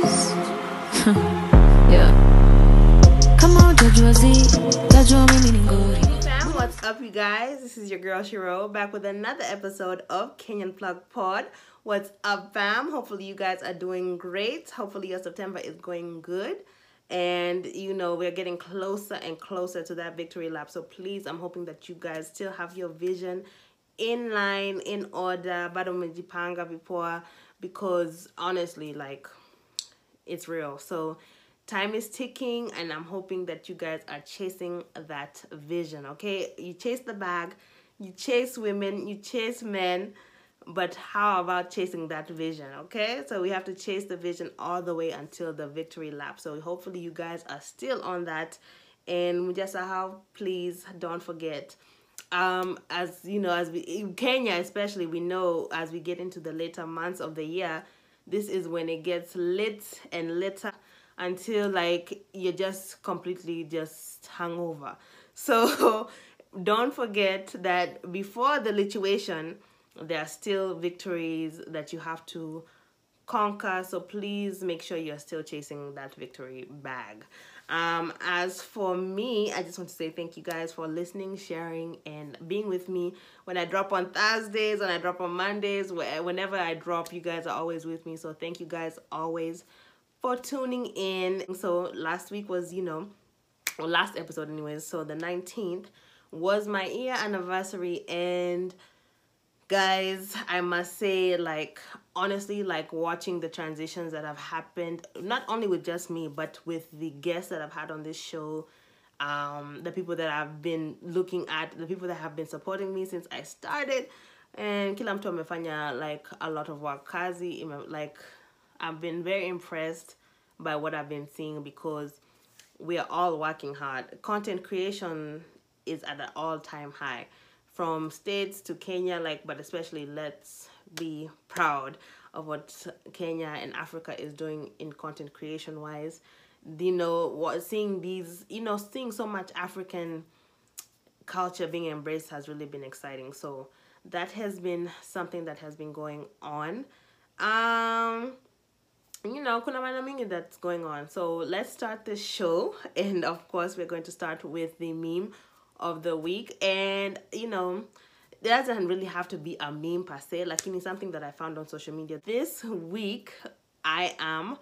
please. yeah. Come on, Jajua Z. Jajua mimi ngori. Fam, what's up, you guys? This is your girl Shiro back with another episode of Kenyan Plug Pod. What's up, fam? Hopefully, you guys are doing great. Hopefully, your September is going good. And you know, we're getting closer and closer to that victory lap. So, please, I'm hoping that you guys still have your vision in line, in order, bado mmejipanga before, because honestly, like, it's real. So time is ticking and I'm hoping that you guys are chasing that vision, okay? You chase the bag, you chase women, you chase men, but how about chasing that vision, okay? So we have to chase the vision all the way until the victory lap. So hopefully you guys are still on that. And Mujasahau, please don't forget um as you know as we in kenya especially we know as we get into the later months of the year this is when it gets lit and later until like you're just completely just hungover. So don't forget that before the lituation there are still victories that you have to conquer. So please make sure you're still chasing that victory bag um as for me i just want to say thank you guys for listening sharing and being with me. When i drop on thursdays when i drop on mondays whenever i drop you guys are always with me. So thank you guys always for tuning in. So last week was you know well, last episode anyways. So the 19th was my year anniversary. And guys i must say like honestly like watching the transitions that have happened not only with just me but with the guests that i've had on this show um the people that i've been looking at the people that have been supporting me since i started. And kila mtu amefanya like a lot of work. Kazi like i've been very impressed by what i've been seeing because we are all working hard. Content creation is at an all-time high. From states to Kenya, like, but especially let's be proud of what Kenya and Africa is doing in content creation wise. You know, what seeing these, you know, seeing so much African culture being embraced has really been exciting. So that has been something that has been going on. Um, you know, kuna mingi that's going on. So let's start the show, and of course, we're going to start with the meme of the week. And you know, it doesn't really have to be a meme per se, like it's something that I found on social media. This week, I am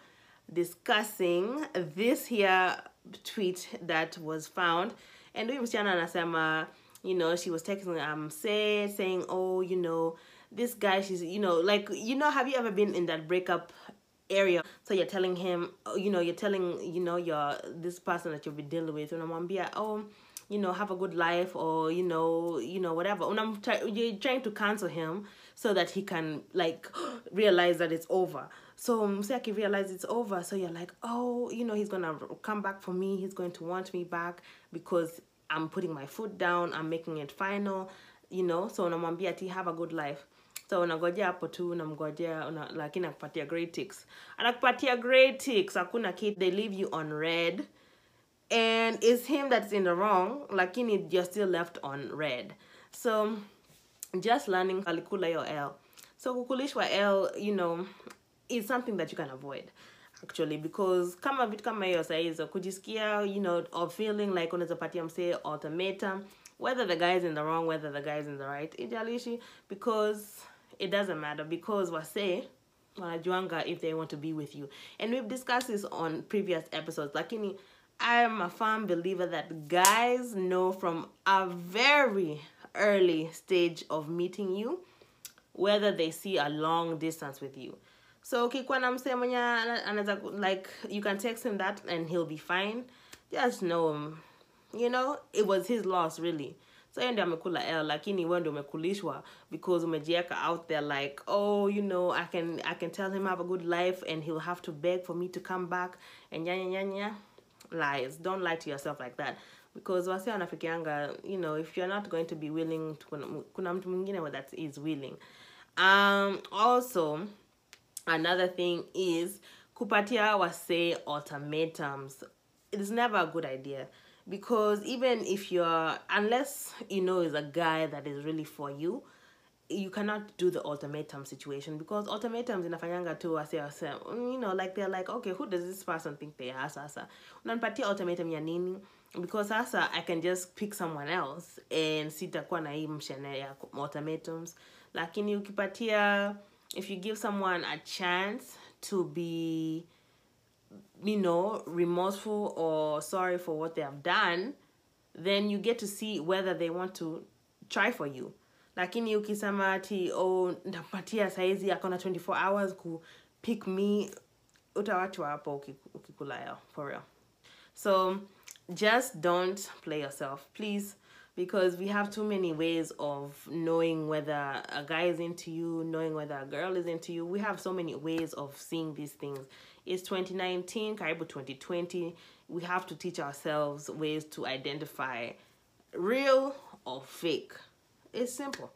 discussing this here tweet that was found, and huyu msichana anasema, you know, she was texting um say saying, oh, you know, this guy, she's, you know, like, you know, have you ever been in that breakup area so you're telling him you know you're telling you know your this person that you'll be dealing with unamwambia oh you know have a good life or you know you know whatever. Unam try, you're trying to cancel him so that he can like realize that it's over. So um, mseki realize it's over. So you're like oh you know he's gonna come back for me. He's going to want me back because i'm putting my foot down. I'm making it final you know. So unamwambia ati have a good life. So unangojea hapo tu unamngojea una, lakini akupatia great ticks. Anakupatia great ticks. Hakuna kit they leave you on red and it's him that's in the wrong. Lakini you're still left on red. So just learning alikula your l. So kukulishwa l you know is something that you can avoid actually because kama vitu kama hiyo sahizo kujisikia you know or feeling like unaweza patia msee ultimatum whether the guy is in the wrong whether the guy is in the right ijalishi because it doesn't matter because wase wanajuanga if they want to be with you. And we've discussed this on previous episodes lakini i'm a firm believer that guys know from a very early stage of meeting you whether they see a long distance with you. So like you can text him that and he'll be fine. Just know him. You know it was his loss really. So yeye ndio amekula l lakini wewe ndio umekulishwa because umejieka out there like oh you know i can i can tell him I have a good life and he'll have to beg for me to come back. And nyanya nyanya lies. Don't lie to yourself like that. Because wasi wanafikianga you know if you're not going to be willing to, kuna, mtu mwingine that is willing. Um also another thing is kupatia wase ultimatums. It's never a good idea. Because even if you're unless you know is a guy that is really for you you cannot do the ultimatum situation because ultimatums inafanyanga tu wase wase mm, you know like they're like okay who does this person think they are sasa? Unanipatia ultimatum ya nini? Because sasa i can just pick someone else and sitakuwa na hii mshene ya ultimatums lakini ukipatia if you give someone a chance to be you know remorseful or sorry for what they have done then you get to see whether they want to try for you lakini ukisema ati oh ntapatia saizi akona 24 hours ku pick me utawachwa hapo uki- ukikula yao for real. So just don't play yourself please because we have too many ways of knowing whether a guy is into you knowing whether a girl is into you. We have so many ways of seeing these things. It's 2019 karibu 2020 we have to teach ourselves ways to identify real or fake it's simple.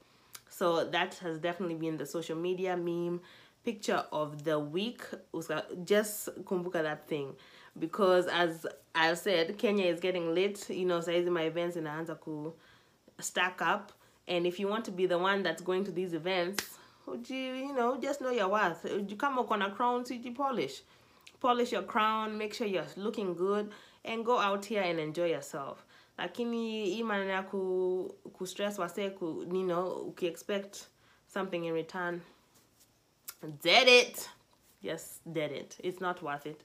So that has definitely been the social media meme picture of the week. Just kumbuka that thing. Because as i've said kenya is getting lit. You know saizi my events inaanza ku stack up. And if you want to be the one that's going to these events uji, you know just know your worth. You come up on a crown uji polish? Polish your crown make sure you're looking good and go out here and enjoy yourself lakini hii maneno ya ku, ku stress wase ku, you know ukiexpect something in return. Dead it. Yes dead it. It's not worth it.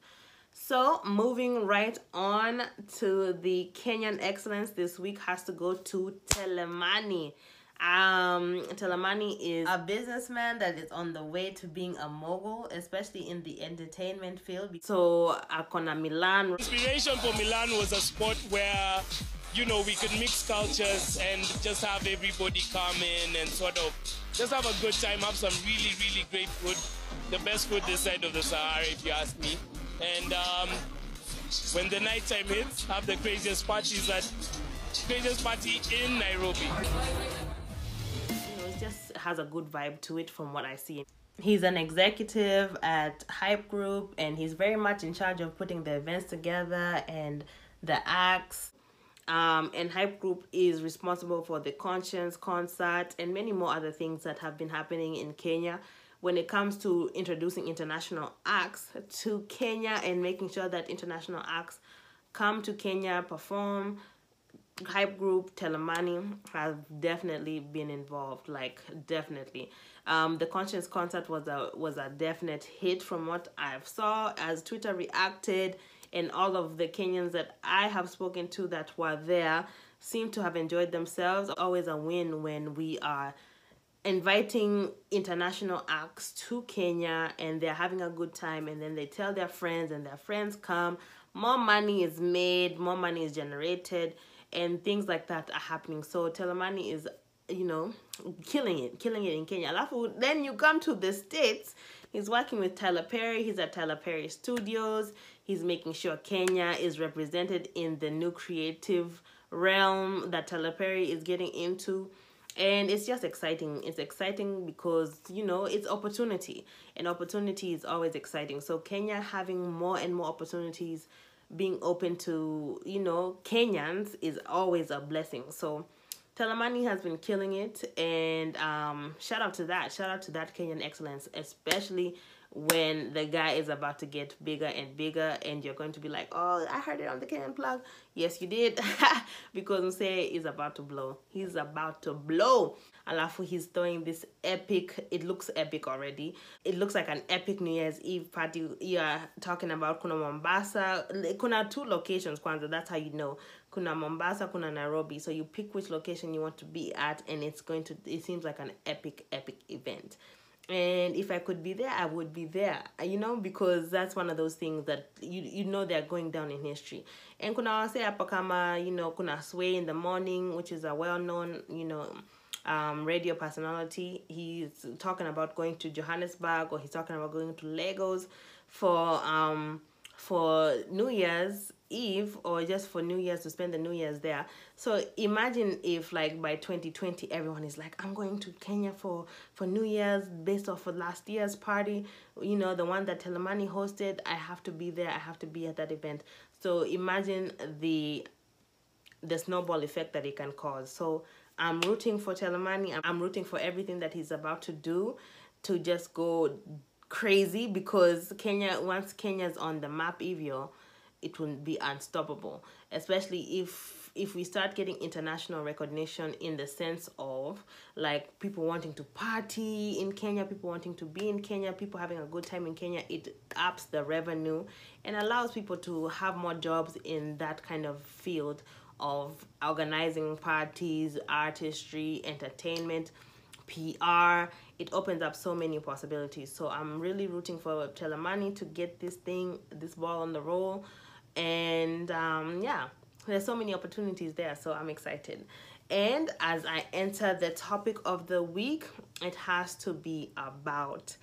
So moving right on to the kenyan excellence this week has to go to telemani. Um telemani is a businessman that is on the way to being a mogul especially in the entertainment field. So akona milan. Inspiration for Milan was a sport where, you know, we could mix cultures and just have everybody come in and sort of just have a good time, have some really, really great food. The best food this side of the Sahara, if you ask me. And um, when the nighttime hits, have the craziest parties at craziest party in Nairobi. you know, it just has a good vibe to it from what I see. He's an executive at Hype Group and he's very much in charge of putting the events together and the acts. Um, and Hype Group is responsible for the Conscience concert and many more other things that have been happening in Kenya when it comes to introducing international acts to Kenya and making sure that international acts come to Kenya, perform, hype group telemani have definitely been involved like definitely. Um the conscience concert was a was a definite hit from what i've saw as twitter reacted and all of the kenyans that i have spoken to that were there seem to have enjoyed themselves. Always a win when we are inviting international acts to Kenya and they're having a good time and then they tell their friends and their friends come. More money is made more money is generated and things like that are happening. So Telemani is you know killing it killing it in Kenya. Then you come to the states. He's working with Tyler Perry. He's at Tyler Perry Studios he's making sure Kenya is represented in the new creative realm that Tyler Perry is getting into. And it's just exciting. It's exciting because you know it's opportunity. And opportunity is always exciting. So kenya having more and more opportunities being open to you know kenyans is always a blessing. So telemani has been killing it. And um shout out to that. Shout out to that kenyan excellence especially when the guy is about to get bigger and bigger and you're going to be like oh i heard it on the kenyan plug. Yes you did. Because Msee is about to blow. He's about to blow. Alafu he's throwing this epic it looks epic already. It looks like an epic new year's eve party. You're talking about kuna mombasa. Kuna two locations kwanza that's how you know. Kuna mombasa kuna nairobi. So you pick which location you want to be at and it's going to it seems like an epic epic event and if I could be there, I would be there. You know, because that's one of those things that you you know they're going down in history. And kuna wase kama you know kuna Sway in the morning, which is a well-known you know um, radio personality. He's talking about going to Johannesburg, or he's talking about going to Lagos for um for New Year's Eve or just for New Year's to spend the New Year's there. So imagine if like by 2020 everyone is like I'm going to Kenya for for New Year's based off of last year's party, you know, the one that Telemani hosted, I have to be there, I have to be at that event. So imagine the the snowball effect that it can cause. So I'm rooting for Telemani. I'm- rooting for everything that he's about to do to just go crazy because Kenya, once Kenya's on the map, Evio, it will be unstoppable. Especially if if we start getting international recognition in the sense of like people wanting to party in Kenya, people wanting to be in Kenya, people having a good time in Kenya, it ups the revenue and allows people to have more jobs in that kind of field of organizing parties, artistry, entertainment, PR. It opens up so many possibilities. So I'm really rooting for Telemani to get this thing, this ball on the roll. And um, yeah, there's so many opportunities there. So I'm excited. And as I enter the topic of the week, it has to be about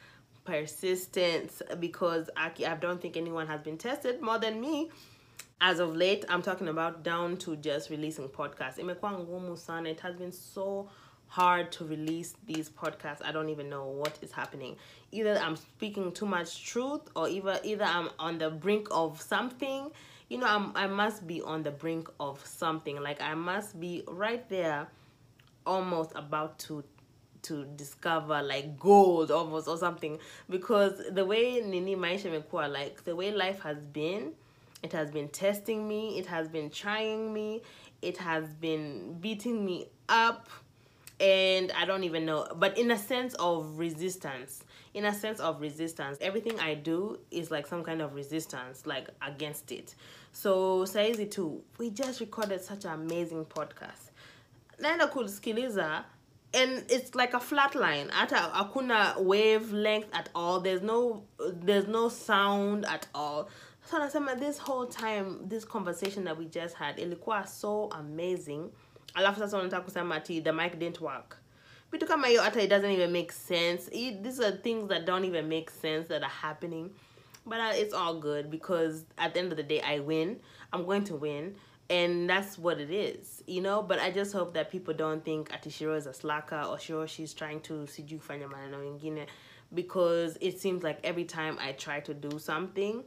persistence because I, I don't think anyone has been tested more than me as of late i'm talking about down to just releasing podcasts it has been so hard to release these podcasts. I don't even know what is happening. Either i'm speaking too much truth or either either i'm on the brink of something. You know i'm i must be on the brink of something. Like i must be right there almost about to to discover like gold almost or something. Because the way nini maisha imekuwa like the way life has been it has been testing me. It has been trying me. It has been beating me up and i don't even know. But in a sense of resistance in a sense of resistance everything i do is like some kind of resistance like against it. So saizi too we just recorded such an amazing podcast. Naenda kusikiliza and it's like a flat line. Hata hakuna wavelength at all. There's no there's no sound at all. So nasema this whole time this conversation that we just had ilikuwa so amazing alafu sasa unataka kusema ati the mic didn't work. Vitu kama hiyo hata it doesn't even make sense. It, these are things that don't even make sense that are happening. But uh, it's all good because at the end of the day i win. I'm going to win. And that's what it is you know? But i just hope that people don't think atishiro is a slacker or sure she's trying to sijui kufanya maneno mengine. Because it seems like every time i try to do something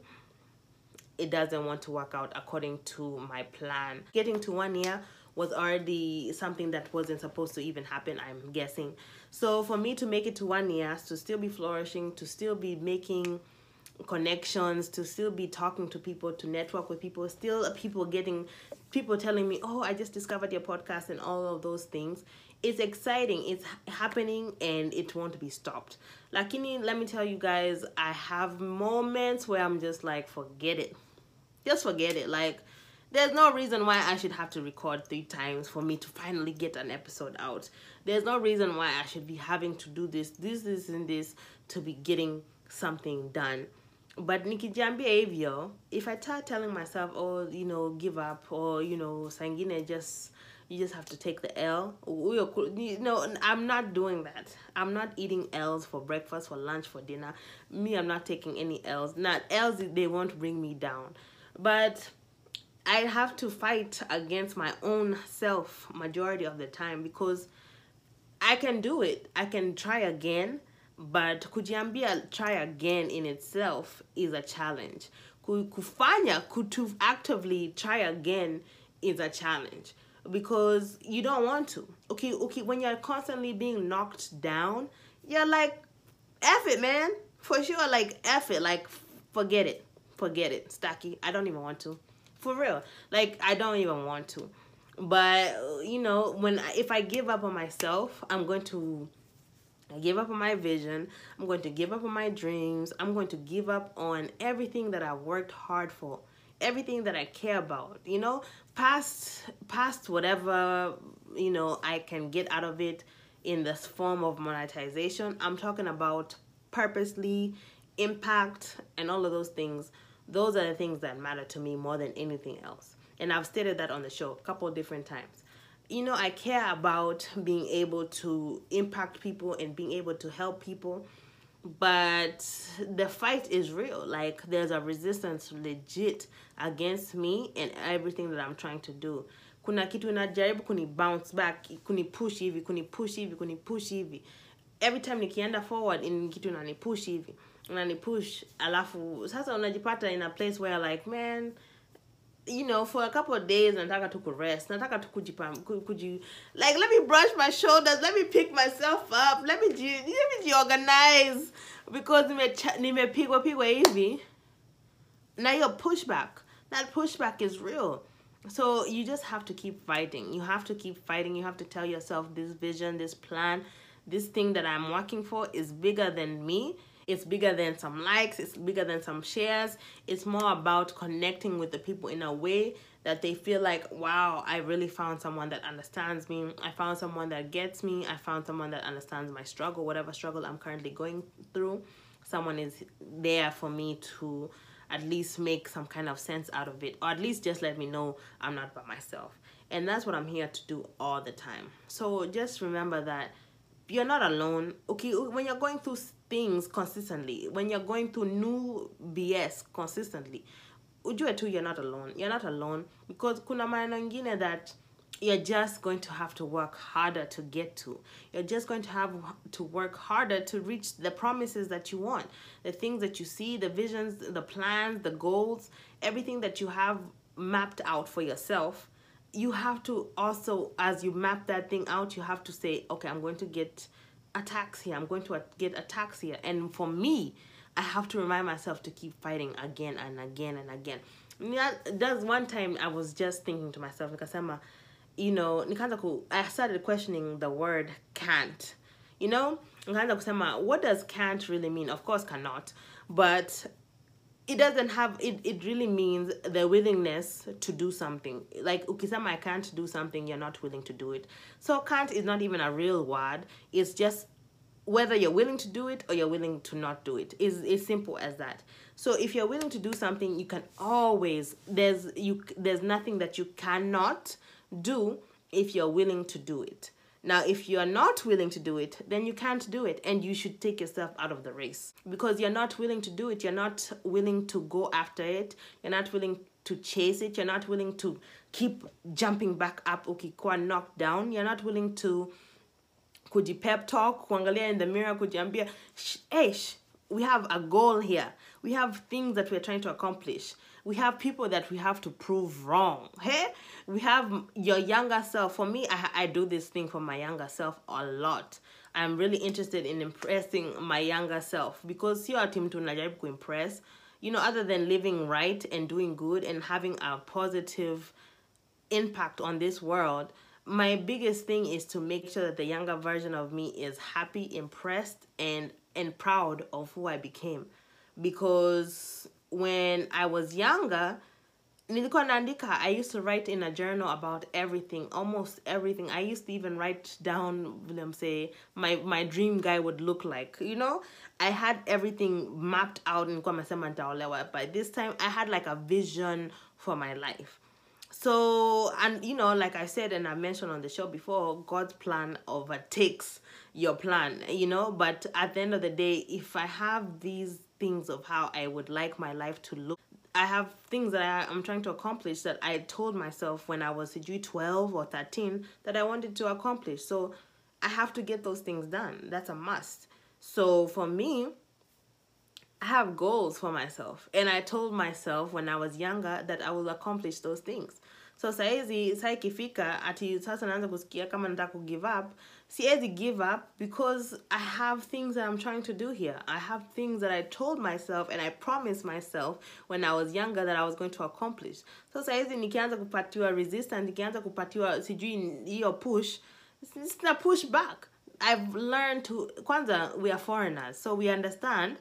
it doesn't want to work out according to my plan. Getting to one year was already something that wasn't supposed to even happen, I'm guessing. So for me to make it to one year, to still be flourishing, to still be making connections, to still be talking to people, to network with people, still people getting people telling me, "Oh, I just discovered your podcast" and all of those things. It's exciting. It's happening and it won't be stopped. Lakini, let me tell you guys, I have moments where I'm just like, forget it just forget it like there's no reason why i should have to record three times for me to finally get an episode out there's no reason why i should be having to do this this this and this to be getting something done but nikijambia behavior, if i start telling myself oh you know give up or you know sangine just you just have to take the L. You know, I'm not doing that. I'm not eating L's for breakfast, for lunch, for dinner. Me, I'm not taking any L's. Not L's, they won't bring me down but I have to fight against my own self majority of the time because I can do it. I can try again, but kujiambia try again in itself is a challenge. Kufanya to actively try again is a challenge because you don't want to. Okay, okay, when you're constantly being knocked down, you're like, F it, man. For sure, like F it, like forget it forget it stacky i don't even want to for real like i don't even want to but you know when if i give up on myself i'm going to I give up on my vision. I'm going to give up on my dreams. I'm going to give up on everything that I worked hard for, everything that I care about. You know, past past whatever you know I can get out of it in this form of monetization. I'm talking about purposely impact and all of those things those are the things that matter to me more than anything else. And i've stated that on the show a couple different times. You know i care about being able to impact people and being able to help people but the fight is real. Like there's a resistance legit against me and everything that i'm trying to do. Kuna kitu inajaribu kuni bounce back kuni push hivi kuni push hivi kuni push hivi. Every time nikienda forward in kitu inani push hivi unani push alafu sasa unajipata in a place where like man you know for a couple of days nataka tu kurest nataka tu kujipam ku- kuji like let me brush my shoulders let me pick myself up let me let me organize because nimepigwa pigwa hivi now your pushback that pushback is real. So you just have to keep fighting you have to keep fighting you have to tell yourself this vision this plan this thing that i'm working for is bigger than me it's bigger than some likes it's bigger than some shares. It's more about connecting with the people in a way that they feel like wow i really found someone that understands me. I found someone that gets me. I found someone that understands my struggle whatever struggle i'm currently going through. Someone is there for me to at least make some kind of sense out of it or at least just let me know i'm not by myself. And that's what i'm here to do all the time. So just remember that you're not alone. Okay when you're going through things consistently. When you're going through new bs consistently ujue tu you're not alone. You're not alone because kuna maneno ingine that you're just going to have to work harder to get to. You're just going to have to work harder to reach the promises that you want. The things that you see the visions the plans the goals everything that you have mapped out for yourself. You have to also as you map that thing out you have to say okay i'm going to get here i'm going to get here and for me i have to remind myself to keep fighting again and again and again. There's one time i was just thinking to myself nikasema you know i started questioning the word can't. You know what does can't really mean? Of course cannot. But it doesn't have it, it really means the willingness to do something. Like ukisema i can't do something you're not willing to do it. So can't is not even a real word. It's just whether you're willing to do it or you're willing to not do it. Is as simple as that. So if you're willing to do something you can always there's you there's nothing that you cannot do if you're willing to do it now, if you're not willing to do it, then you can't do it, and you should take yourself out of the race because you're not willing to do it. You're not willing to go after it. You're not willing to chase it. You're not willing to keep jumping back up ukikuwa knocked down. You're not willing to kujipep talk, kuangalia in the mirror, kujiambia, "Sh- hey, we have a goal here. We have things that we're trying to accomplish. We have people that we have to prove wrong. Hey, we have your younger self. For me, I, I do this thing for my younger self a lot. I'm really interested in impressing my younger self because sio ati mtu najaribu kuimpress. You know, other than living right and doing good and having a positive impact on this world, my biggest thing is to make sure that the younger version of me is happy, impressed, and and proud of who I became. Because when I was younger, nilikuwa naandika I used to write in a journal about everything, almost everything. I used to even write down them say my my dream guy would look like. You know, I had everything mapped out and nasema nitaolewa. By this time, I had like a vision for my life. So, and you know, like I said, and I mentioned on the show before, God's plan overtakes your plan, you know. But at the end of the day, if I have these things of how I would like my life to look, I have things that I, I'm trying to accomplish that I told myself when I was sijui 12 or 13 that I wanted to accomplish. So I have to get those things done. That's a must. So for me, I have goals for myself. And I told myself when I was younger that I will accomplish those things. So saizi saa ikifika ati sasa naanza kusikia kama nataka ku give up, siwezi give up because I have things that I'm trying to do here. I have things that I told myself and I promised myself when I was younger that I was going to accomplish. So saizi nikianza kupatiwa resistance, nikianza kupatiwa sijui hiyo push, sina push back. I've learned to kwanza we are foreigners so we understand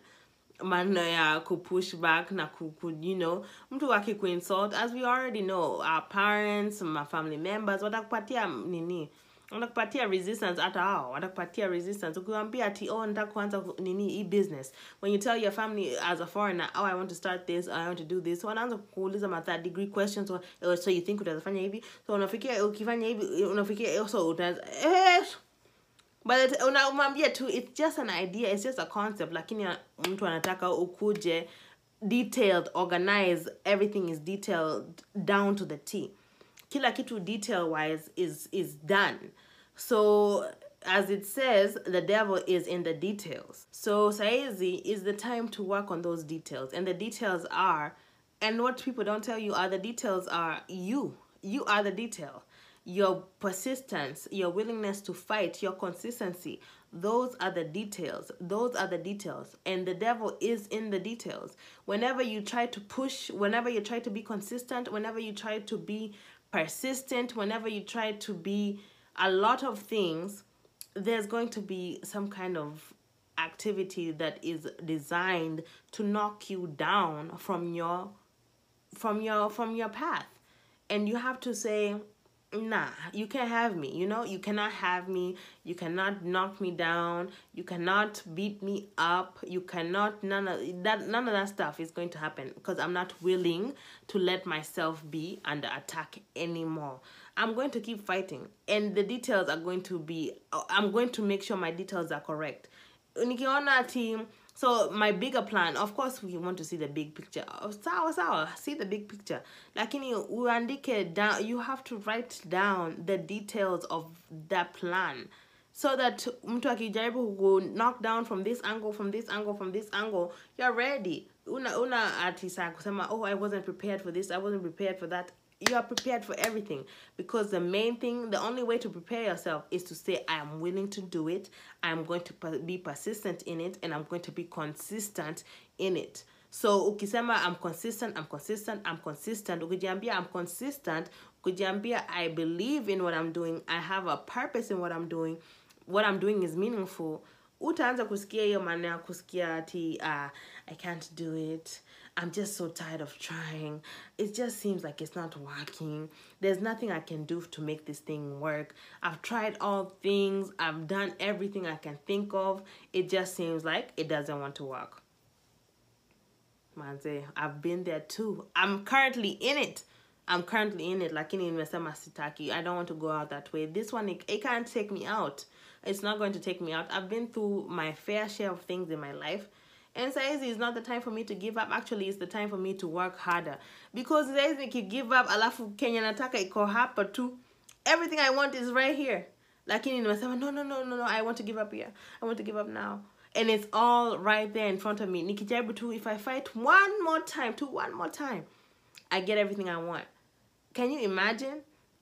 maneno ya kupush back na ku, ku, you know mtu akikuinsult as we already know our parents my family members watakupatia nini? Watakupatia resistance hata hao watakupatia resistance. Ukiwambia ati oh nataka kuanza ku- nini hii business. When you tell your family as a foreigner oh i want to start this i want to do this. Wanaanza kuuliza ma third degree questions or, oh, so you think utazafanya hivi? So unafikia ukifanya hivi unafikia so utaanza eh, but unamwambia tu it's just an idea it's just a concept lakini mtu anataka ukuje detailed organized everything is detailed down to the t. Kila kitu detail wise is is done. So as it says the devil is in the details. So saizi is the time to work on those details. And the details are and what people don't tell you are the details are you. You are the detail your persistence your willingness to fight your consistency those are the details. Those are the details. And the devil is in the details. Whenever you try to push whenever you try to be consistent whenever you try to be persistent whenever you try to be a lot of things there's going to be some kind of activity that is designed to knock you down from your from your from your path. And you have to say nah you can't have me you know? You cannot have me. You cannot knock me down. You cannot beat me up. You cannot none of that none of that stuff is going to happen because i'm not willing to let myself be under attack anymore. I'm going to keep fighting and the details are going to be uh, i'm going to make sure my details are correct. Nikiona team so my bigger plan of course we want to see the big picture. Oh, sawa sawa see the big picture. Lakini uandike down you have to write down the details of that plan so that mtu akijaribu ku knock down from this angle from this angle from this angle you're ready. Una una atisa kusema oh i wasn't prepared for this i wasn't prepared for that you are prepared for everything. Because the main thing the only way to prepare yourself is to say i am willing to do it. I'm going to be persistent in it and i'm going to be consistent in it. So ukisema i'm consistent i'm consistent i'm consistent ukijiambia i'm consistent ukijiambia i believe in what i'm doing i have a purpose in what i'm doing what i'm doing is meaningful utaanza kusikia hiyo maana ya kusikia ati uh, i can't do it i'm just so tired of trying. It just seems like it's not working. There's nothing i can do to make this thing work. I've tried all things. I've done everything i can think of. It just seems like it doesn't want to work. Manze i've been there too. I'm currently in it. I'm currently in it. Lakini nimesema sitaki. I don't want to go out that way. This one it, it can't take me out. It's not going to take me out. I've been through my fair share of things in my life and says it's not the time for me to give up. Actually it's the time for me to work harder. Because says give up alafu kenya nataka iko hapa tu. Everything i want is right here. Like lakini nimesema no no no no no i want to give up here. I want to give up now. And it's all right there in front of me. Nikijaribu tu if i fight one more time to one more time i get everything i want. Can you imagine?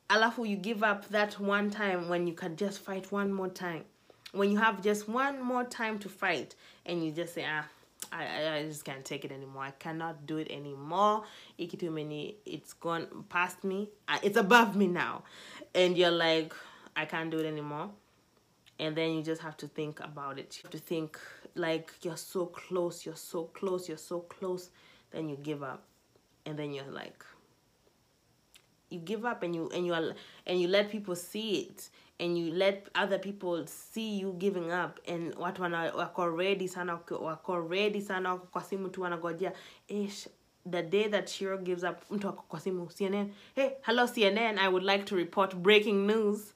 Alafu you give up that one time when you can just fight one more time. When you have just one more time to fight and you just say ah I, I, just can't take it anymore. I cannot do it anymore. Ikitu many, it's gone past me. It's above me now. And you're like, I can't do it anymore. And then you just have to think about it. You have to think like you're so close, you're so close, you're so close. Then you give up. And then you're like, you give up and you and you are, and you let people see it and you let other people see you giving up and watu wana wako ready sana wako ready sana wako kwa simu tu wanagojea ish the day that Shiro gives up mtu wako kwa simu CNN hey hello CNN I would like to report breaking news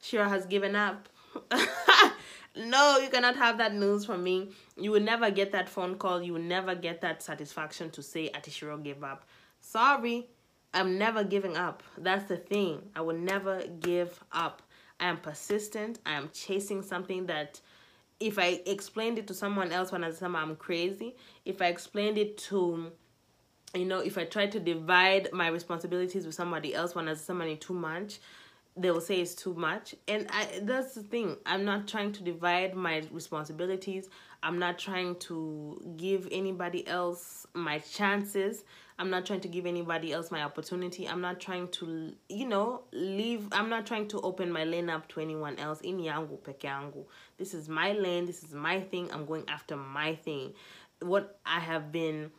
Shiro has given up no you cannot have that news from me you will never get that phone call you will never get that satisfaction to say Atishiro gave up sorry I'm never giving up. That's the thing. I will never give up. I am persistent. I am chasing something that if I explained it to someone else when I said I'm crazy, if I explained it to you know, if I try to divide my responsibilities with somebody else when I say somebody too much, they will say it's too much. And I that's the thing. I'm not trying to divide my responsibilities. I'm not trying to give anybody else my chances. I'm not trying to give anybody else my opportunity. I'm not trying to, you know, leave. I'm not trying to open my lane up to anyone else. In yangu peke yangu. This is my lane. This is my thing. I'm going after my thing. What I have been,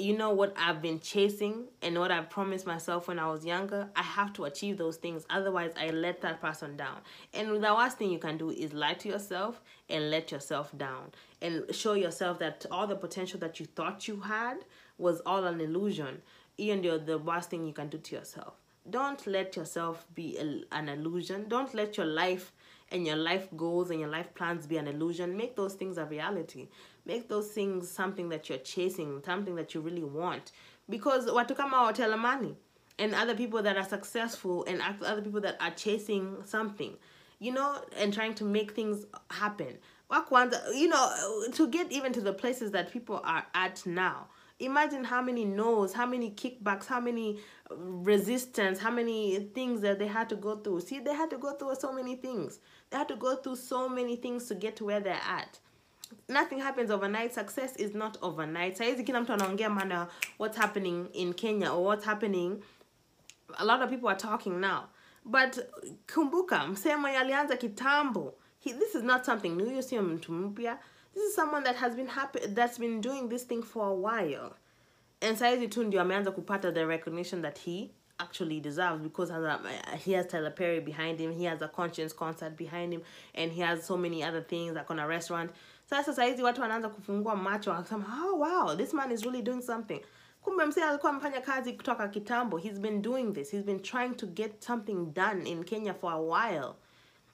you know, what I've been chasing and what I promised myself when I was younger, I have to achieve those things. Otherwise, I let that person down. And the worst thing you can do is lie to yourself and let yourself down and show yourself that all the potential that you thought you had was all an illusion. Even the, the worst thing you can do to yourself. Don't let yourself be an illusion. Don't let your life and your life goals and your life plans be an illusion. Make those things a reality. Make those things something that you're chasing, something that you really want. Because watu kama Watelamani and other people that are successful and other people that are chasing something, you know, and trying to make things happen. You know, to get even to the places that people are at now, imagine how many no's how many kickbacks how many resistance how many things that they had to go through see they had to go through so many things they had to go through so many things to get to where they're at nothing happens overnight. Success is not overnight. Saizi kila mtu anaongea mana what's happening in kenya or what's happening a lot of people are talking now. But kumbuka msee mwenye alianza kitambo this is not something new. You sio mtu mpya. This is someone that has been happy that's been doing this thing for a while. And saizi tu ndio ameanza kupata the recognition that he actually deserves because he has Tyler Perry behind him he has a conscience concert behind him and he has so many other things like on a restaurant sasa saizi watu wanaanza kufungua macho wakasema oh wow this man is really doing something. Kumbe msee alikuwa amefanya kazi kutoka kitambo. He's been doing this. He's been trying to get something done in Kenya for a while.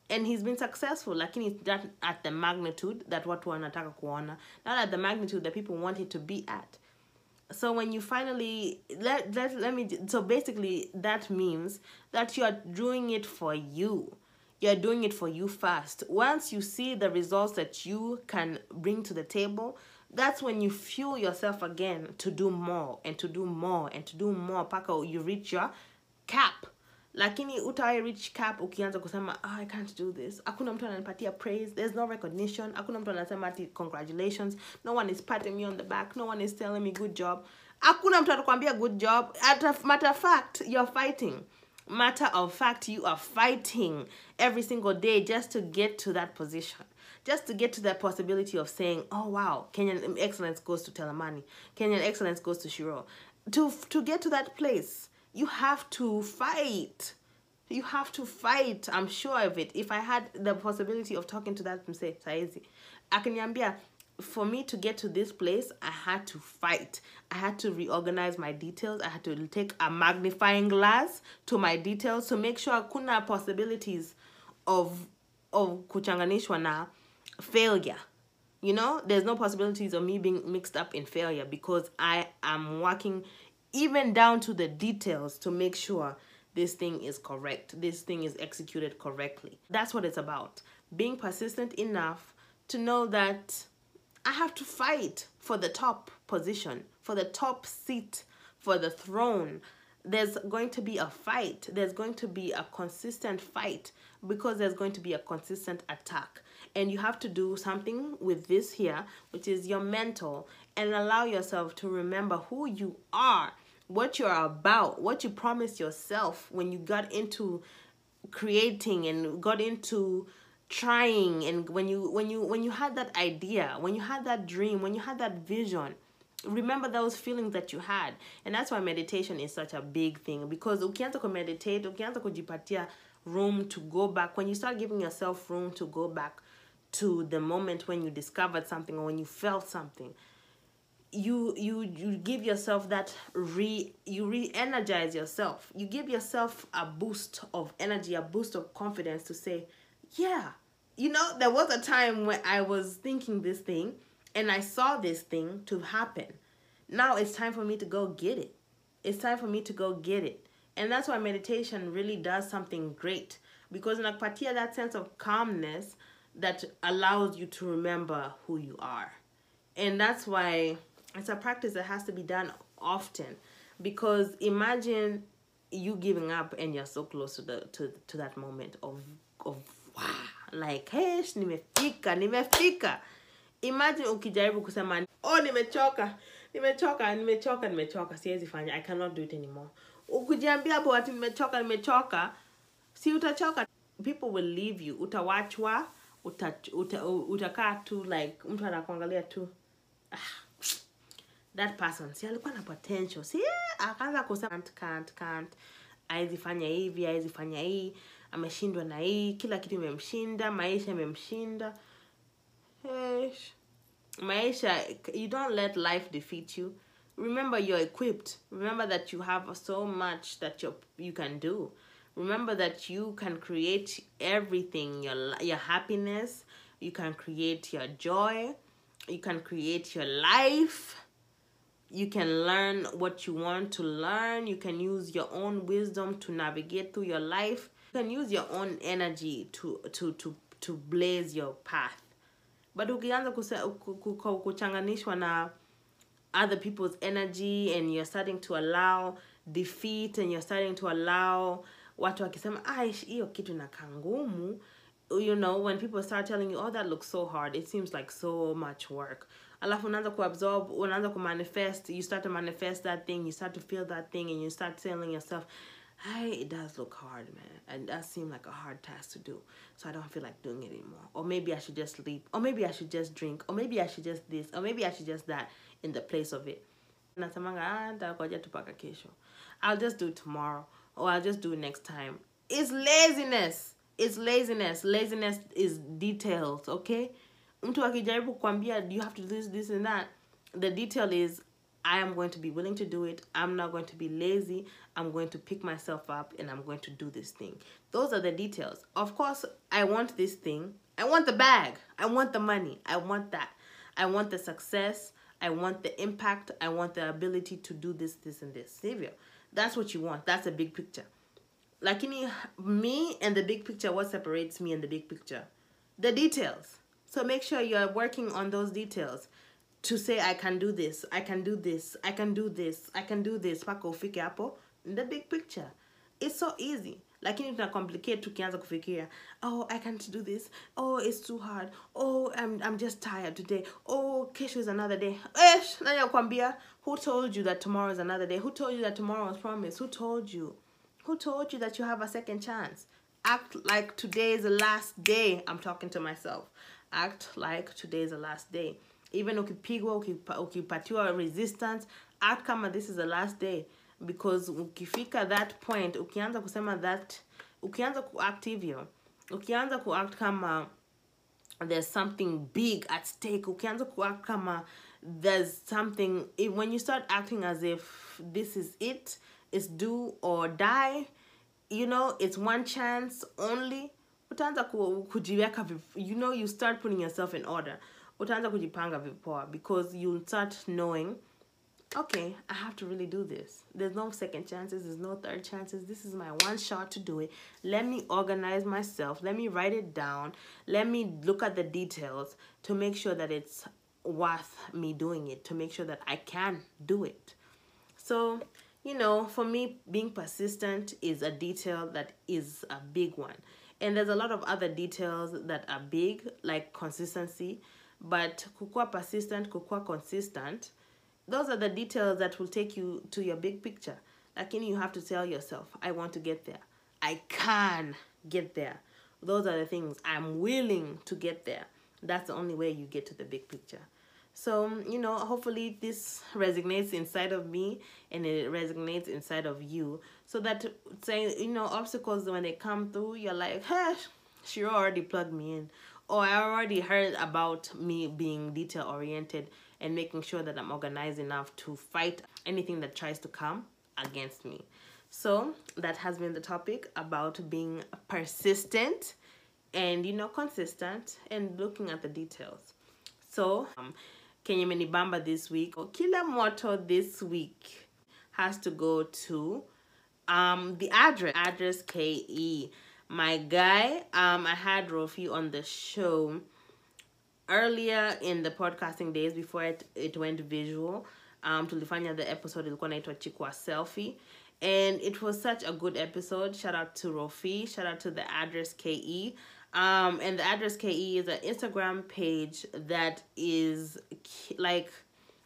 And he's been successful lakini it's at the magnitude that watu wanataka kuona. Not at the magnitude that people want it to be at. So when you finally let, let let me so basically that means that you are doing it for you you're doing it for you first. Once you see the results that you can bring to the table that's when you fuel yourself again to do more and to do more and to do more paka you reach your cap. Lakini utawai reach cap ukianza kusema oh, i can't do this. Hakuna mtu ananipatia praise. There's no recognition. Hakuna mtu anasema ati congratulations. No one is patting me on the back. No one is telling me good job. Hakuna mtu good job. At a matter of fact you're fighting matter of fact you are fighting every single day just to get to that position. Just to get to that possibility of saying oh wow kenyan excellence goes to telemani. Kenyan excellence goes to shiro. To to get to that place you have to fight. You have to fight i'm sure of it. If i had the possibility of talking to that mse saizi akaniambia for me to get to this place i had to fight. I had to reorganize my details. I had to take a magnifying glass to my details to make sure I could kuna possibilities of of kuchanganishwa na failure. You know there's no possibilities of me being mixed up in failure because i am working even down to the details to make sure this thing is correct this thing is executed correctly. That's what it's about. Being persistent enough to know that i have to fight for the top position for the top seat for the throne. There's going to be a fight. There's going to be a consistent fight because there's going to be a consistent attack. And you have to do something with this here which is your mental and allow yourself to remember who you are what you're about what you promised yourself when you got into creating and got into trying and when you when you when you had that idea when you had that dream when you had that vision remember those feelings that you had. And that's why meditation is such a big thing because ukianza ku meditate ukianza kujipatia room to go back when you start giving yourself room to go back to the moment when you discovered something or when you felt something you you you give yourself that re you re-energize yourself. You give yourself a boost of energy a boost of confidence to say yeah. You know there was a time when i was thinking this thing and i saw this thing to happen. Now it's time for me to go get it. It's time for me to go get it. And that's why meditation really does something great because inakupatia that sense of calmness that allows you to remember who you are. And that's why it's a practice that has to be done often because imagine you giving up and you're so close to the to, to that moment of of wow like hesh, nimefika nimefika. Imagine ukijaribu kusema oh nimechoka nimechoka nimechoka nimechoka siwezi fanya i cannot do it anymore. Ukijiambia hapo ati nimechoka nimechoka si utachoka? People will leave you. Utawachwa uta, uta, utakaa tu like mtu anakuangalia tu. Ah, that person si alikuwa na potential. Si akaanza kusema can't, can't, can't. aezi fanya hivi aezi fanya hii ameshindwa na hii kila kitu imemshinda maisha imemshinda. Eish. maisha you don't let life defeat you. Remember you're equipped. Remember that you have so much that you you can do. Remember that you can create everything your your happiness. You can create your joy. You can create your life. You can learn what you want to learn. You can use your own wisdom to navigate through your life can use your own energy to to to to blaze your path. But ukianza kuchanganishwa na other people's energy and you're starting to allow defeat and you're starting to allow watu wakisema "Ah, hiyo kitu inakaa ngumu. You know when people start telling you oh that looks so hard. It seems like so much work. Alafu unaanza kuabsorb unaanza kumanifest you start to manifest that thing you start to feel that thing and you start telling yourself hey it does look hard man. And that does seem like a hard task to do. So i don't feel like doing it anymore. Or maybe i should just sleep or maybe i should just drink. Or maybe i should just this. Or maybe i should just that in the place of it. Ah i'll just do tomorrow. Or i'll just do next time. It's laziness. It's laziness. Laziness is details okay? You have to do this this and that. The detail is i am going to be willing to do it. I'm not going to be lazy. I'm going to pick myself up and i'm going to do this thing. Those are the details. Of course i want this thing. I want the bag. I want the money. I want that. I want the success. I want the impact. I want the ability to do this this and this. Savior that's what you want. That's a big picture. Lakini me and the big picture what separates me and the big picture? The details. So make sure you're working on those details to say i can do this i can do this i can do this i can do this mpaka ufike hapo the big picture. It's so easy. Lakini tuna complicate tukianza kufikiria oh i can't do this. Oh it's too hard. Oh i'm, I'm just tired today. Oh kesho is another day. Esh, nani akwambia? Who told you that tomorrow is another day? Who told you that tomorrow was promised who told you? Who told you that you have a second chance? Act like today is the last day. I'm talking to myself. Act like today is the last day. Even ukipigwa, ukipa- ukipatiwa resistance, act kama this is the last day. Because ukifika that point, ukianza kusema that, ukianza kuact hivyo, ukianza kuact kama there's something big at stake ukianza kuact kama there's something when you start acting as if this is it it's do or die you know it's one chance only utaanza ku, kujiweka you know you start putting yourself in order utaanza kujipanga vipoa because you'll start knowing okay, I have to really do this. There's no second chances, there's no third chances. This is my one shot to do it. Let me organize myself. Let me write it down. Let me look at the details to make sure that it's worth me doing it, to make sure that I can do it. So, you know, for me, being persistent is a detail that is a big one. And there's a lot of other details that are big, like consistency. But kukua persistent, kukua consistent, those are the details that will take you to your big picture. Lakini you have to tell yourself, I want to get there. I can get there. Those are the things I'm willing to get there. That's the only way you get to the big picture. So, you know, hopefully this resonates inside of me and it resonates inside of you. So that, say, you know, obstacles, when they come through, you're like, hey, she already plugged me in. Or I already heard about me being detail oriented and making sure that I'm organized enough to fight anything that tries to come against me. So that has been the topic about being persistent and, you know, consistent and looking at the details. So, um, Kenya Menibamba this week, or Kila Moto this week has to go to um the address address KE. My guy, um I had Rofi on the show earlier in the podcasting days before it, it went visual. Um tulifanya the episode is inaitwa Chukua Selfie. And it was such a good episode. Shout out to Rofi. Shout out to the address KE. Um, and the address KE is an Instagram page that is like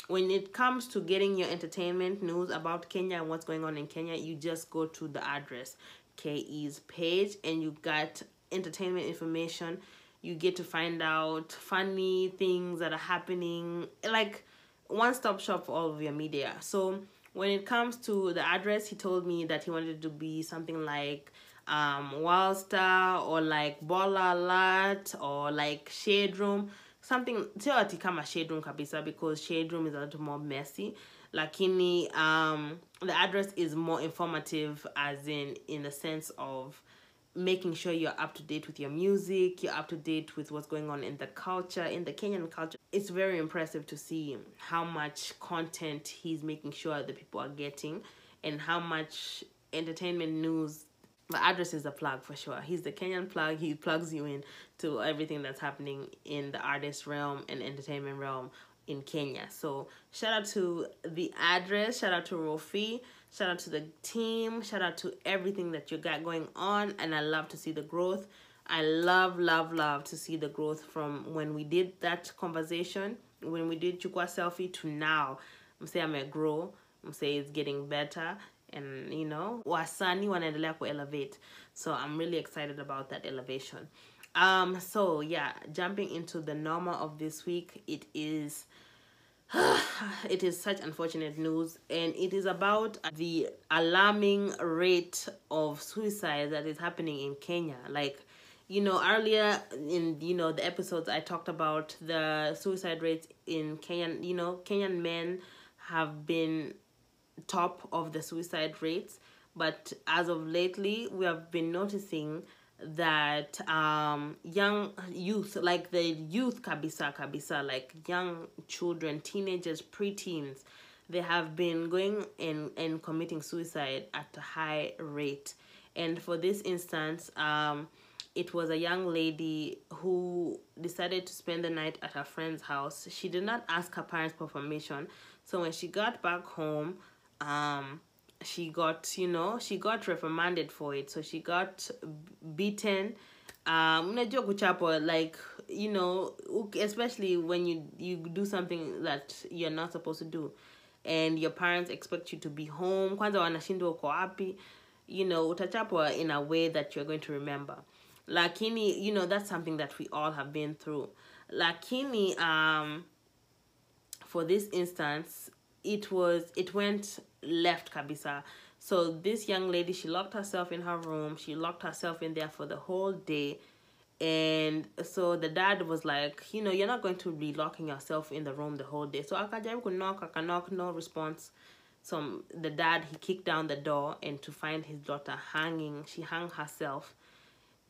when it comes to getting your entertainment news about Kenya and what's going on in Kenya, you just go to the address KE's page and you got entertainment information. You get to find out funny things that are happening, like one stop shop for all of your media. So when it comes to the address, he told me that he wanted to be something like um Wildstar or like Bola Alert or like Shade Room. Something sio ati kama Shade Room kabisa because Shade Room is a little more messy. Lakini um the address is more informative as in in the sense of making sure you're up to date with your music, you're up to date with what's going on in the culture, in the Kenyan culture. It's very impressive to see how much content he's making sure the people are getting and how much entertainment news the address is a plug for sure. He's the Kenyan plug. He plugs you in to everything that's happening in the artist realm and entertainment realm in Kenya. So shout out to the address, shout out to Rofi, shout out to the team, shout out to everything that you got going on, and I love to see the growth. I love, love, love to see the growth from when we did that conversation, when we did chukua selfie to now. I'm saying I'm a grow. I'm saying it's getting better and you know wasani wanaendelea ku elevate so i'm really excited about that elevation um so yeah jumping into the normal of this week it is it is such unfortunate news and it is about the alarming rate of suicide that is happening in kenya. Like you know earlier in you know the episodes i talked about the suicide rates in kenyan you know kenyan men have been top of the suicide rates but as of lately we have been noticing that um young youth like the youth kabisa kabisa like young children teenagers preteens they have been going and and committing suicide at a high rate. And for this instance um it was a young lady who decided to spend the night at her friend's house. She did not ask her parents for permission. So when she got back home um she got you know she got reprimanded for it. So she got beaten. Um unajua kuchapwa like you know especially when you you do something that you're not supposed to do. And your parents expect you to be home. Kwanza wanashindwa uko wapi. You know utachapwa in a way that you're going to remember. Lakini you know that's something that we all have been through. Lakini um for this instance it was it went left kabisa. So this young lady she locked herself in her room. She locked herself in there for the whole day. And so the dad was like you know you're not going to be locking yourself in the room the whole day. So akajaribu knock I can knock, no response. So the dad he kicked down the door and to find his daughter hanging. She hung herself.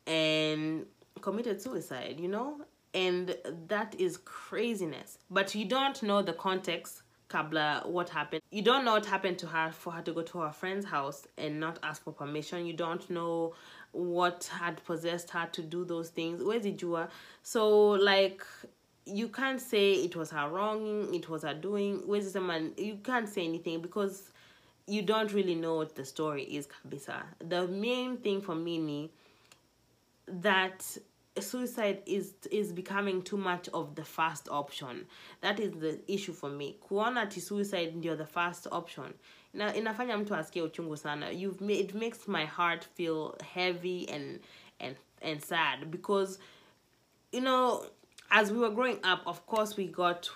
And committed suicide you know? And that is craziness. But you don't know the context kabla what happened? You don't know what happened to her for her to go to her friend's house and not ask for permission. You don't know what had possessed her to do those things. Where's jua so like you can't say it was her wronging it was her doing. Where's the man? you can't say anything because you don't really know what the story is kabisa. The main thing for me that suicide is is becoming too much of the first option. That is the issue for me. Kuona ati suicide ndio the first option na inafanya mtu asikie uchungu sana. You've made, it makes my heart feel heavy and and and sad because you know as we were growing up of course we got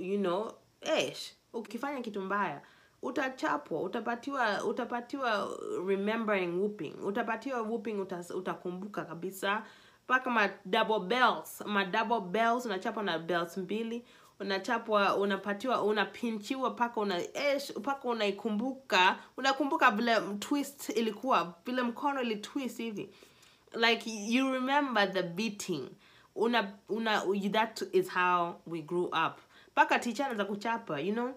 you know esh ukifanya kitu mbaya utachapwa utapatiwa utapatiwa remembering whooping utapatiwa whooping utas, utakumbuka kabisa mpaka ma double bells ma double bells unachapwa na bells mbili unachapwa unapatiwa unapinchiwa mpaka una eh, esh mpaka unaikumbuka unakumbuka vile twist ilikuwa vile mkono ili twist hivi. Like you remember the beating. Una una that is how we grew up. Mpaka teacher anaanza kuchapa you know?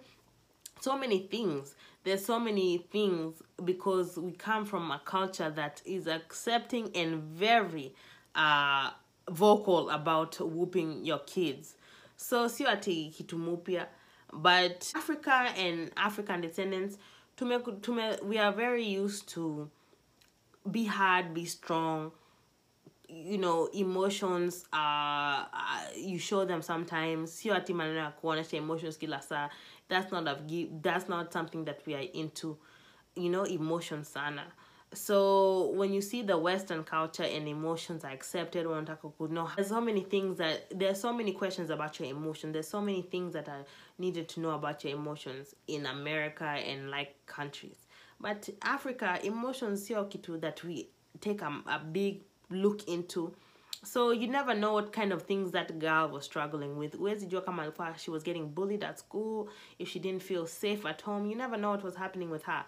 So many things. There's so many things because we come from a culture that is accepting and very uh, vocal about whooping your kids. So sio ati but africa and african descendants tume, tume, we are very used to be hard be strong. You know emotions uh, uh you show them sometimes. Sio ati maneno ya emotions kila saa. That's not a, that's not something that we are into. You know emotions sana so when you see the western culture and emotions are accepted no there's so many things that there's so many questions about your emotion. There's so many things that are needed to know about your emotions in america and like countries. But africa emotions sio kitu that we take a, a big look into. So you never know what kind of things that girl was struggling with. Where's jua kama alikuwa she was getting bullied at school if she didn't feel safe at home. You never know what was happening with her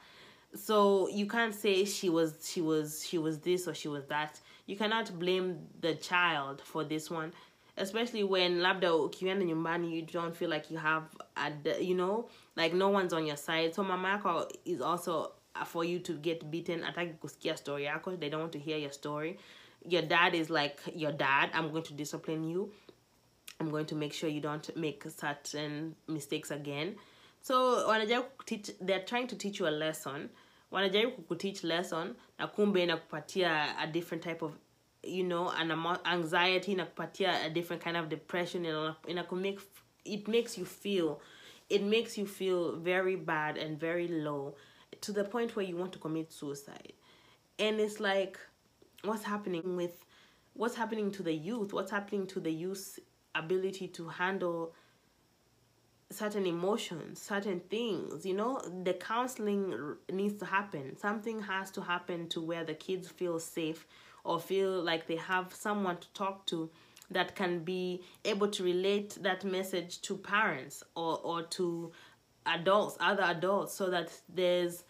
so you can't say she was she was she was this or she was that. You cannot blame the child for this one especially when labda ukienda nyumbani you don't feel like you have a, you know like no one's on your side. So mama yako is also uh, for you to get beaten ataki kusikia story yako. They don't want to hear your story. Your dad is like your dad i'm going to discipline you. I'm going to make sure you don't make certain mistakes again. So wanajaribu teach, they're trying to teach you a lesson. Wanajaribu kukuteach lesson na kumbe inakupatia a different type of you know an anxiety inakupatia a different kind of depression ina- inakumake it makes you feel it makes you feel very bad and very low to the point where you want to commit suicide and it's like what's happening with what's happening to the youth what's happening to the youth's ability to handle certain emotions certain things you know? The counseling needs to happen. Something has to happen to where the kids feel safe or feel like they have someone to talk to that can be able to relate that message to parents or or to adults other adults so that there's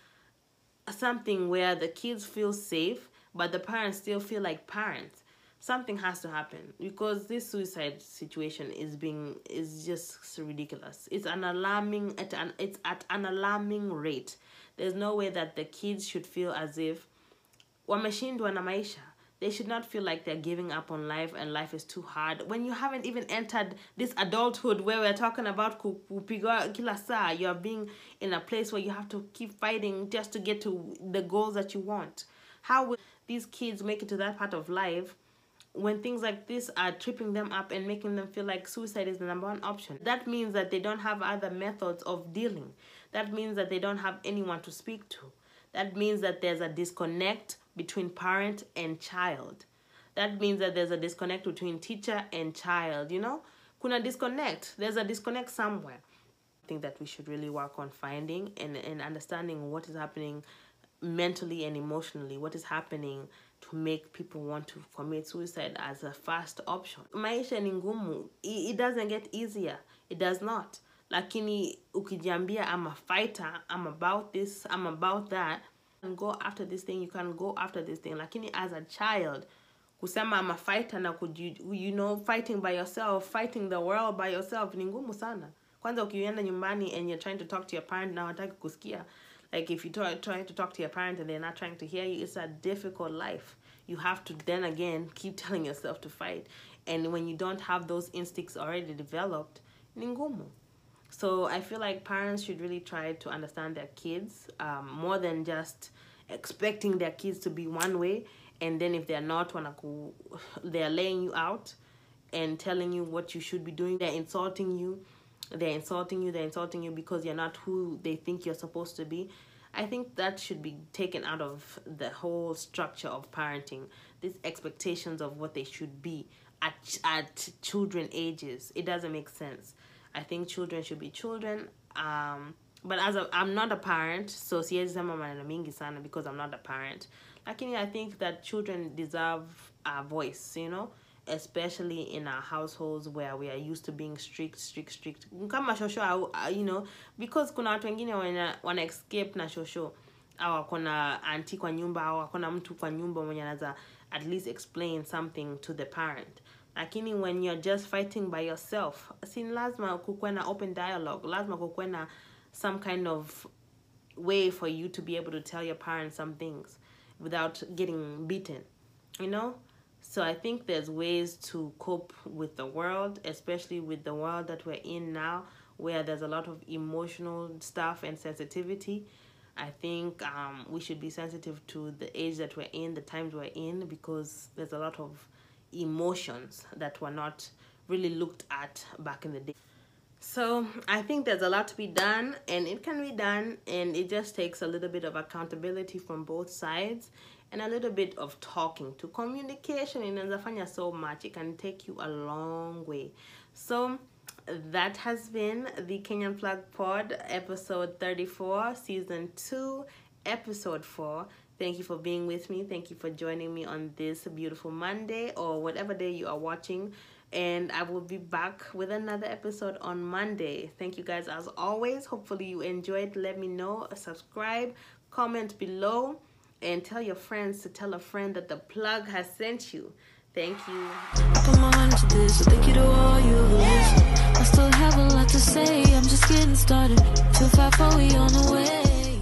something where the kids feel safe but the parents still feel like parents something has to happen because this suicide situation is being is just ridiculous. It's an alarming at an it's at an alarming rate. There's no way that the kids should feel as if they should not feel like they're giving up on life and life is too hard. When you haven't even entered this adulthood where we're talking about ku- kupigwa kila you're being in a place where you have to keep fighting just to get to the goals that you want. How will these kids make it to that part of life when things like this are tripping them up and making them feel like suicide is the number one option. That means that they don't have other methods of dealing. That means that they don't have anyone to speak to. That means that there's a disconnect between parent and child. That means that there's a disconnect between teacher and child you know? Kuna disconnect. There's a disconnect somewhere. I think that we should really work on finding and, and understanding what is happening mentally and emotionally, what is happening to make people want to commit suicide as a first option. Maisha ni ngumu. It, doesn't get easier. It does not. Lakini ukijiambia I'm a fighter, I'm about this, I'm about that, and go after this thing, you can go after this thing. Lakini as a child, kusema I'm a fighter na kuji, you know fighting by yourself fighting the world by yourself ni ngumu sana kwanza ukienda nyumbani and you're trying to talk to your parent na wataki kusikia like if you try, trying to talk to your parent and they're not trying to hear you it's a difficult life you have to then again keep telling yourself to fight and when you don't have those instincts already developed ningumu so I feel like parents should really try to understand their kids um, more than just expecting their kids to be one way, and then if they're not, they're laying you out and telling you what you should be doing. They're insulting you. They're insulting you. They're insulting you because you're not who they think you're supposed to be. I think that should be taken out of the whole structure of parenting. These expectations of what they should be at at children ages. It doesn't make sense. I think children should be children. Um, but as I'm not a parent, so siwezi sema maneno mingi sana because I'm not a parent. Lakini I think that children deserve a voice, you know, especially in our households where we are used to being strict, strict, strict. Kama shosho, you know, because kuna watu wengine wana, wana escape na shosho. Au wako na anti kwa nyumba au wako na mtu kwa nyumba mwenye anaweza at least explain something to the parent. Lakini when you're just fighting by yourself sin lazima kukuwe na open dialogue lazima kukuwe na some kind of way for you to be able to tell your parents some things without getting beaten you know so i think there's ways to cope with the world especially with the world that we're in now where there's a lot of emotional stuff and sensitivity. I think um, we should be sensitive to the age that we're in the times we're in because there's a lot of emotions that were not really looked at back in the day. So I think there's a lot to be done, and it can be done, and it just takes a little bit of accountability from both sides, and a little bit of talking. To communication inawezafanya so much. It can take you a long way. So that has been the Kenyan Plug Pod, episode 34, season 2, episode 4. Thank you for being with me. Thank you for joining me on this beautiful Monday or whatever day you are watching. And I will be back with another episode on Monday. Thank you guys as always. Hopefully you enjoyed. Let me know. Subscribe, comment below, and tell your friends to tell a friend that the plug has sent you. Thank you. Put my mind to this, so thank you to all you who listen. I still have a lot to say, I'm just getting started. Too far for we on the way.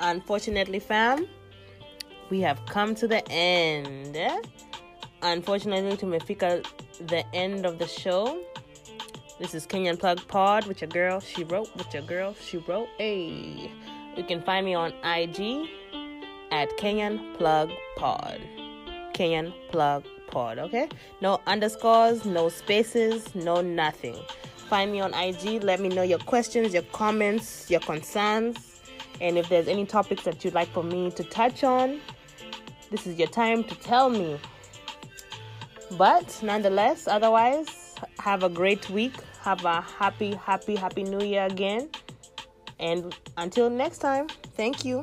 Unfortunately, fam, we have come to the end. Unfortunately, tumefika the end of the show. This is Kenyan Plug Pod with your girl, she wrote, with your girl, she wrote. Hey, you can find me on IG at Kenyan Plug Pod. Kenyan Plug Pod, okay? No underscores, no spaces, no nothing. Find me on IG. Let me know your questions, your comments, your concerns, and if there's any topics that you'd like for me to touch on, this is your time to tell me. But nonetheless, otherwise, have a great week. Have a happy, happy, happy new year again. And until next time, thank you.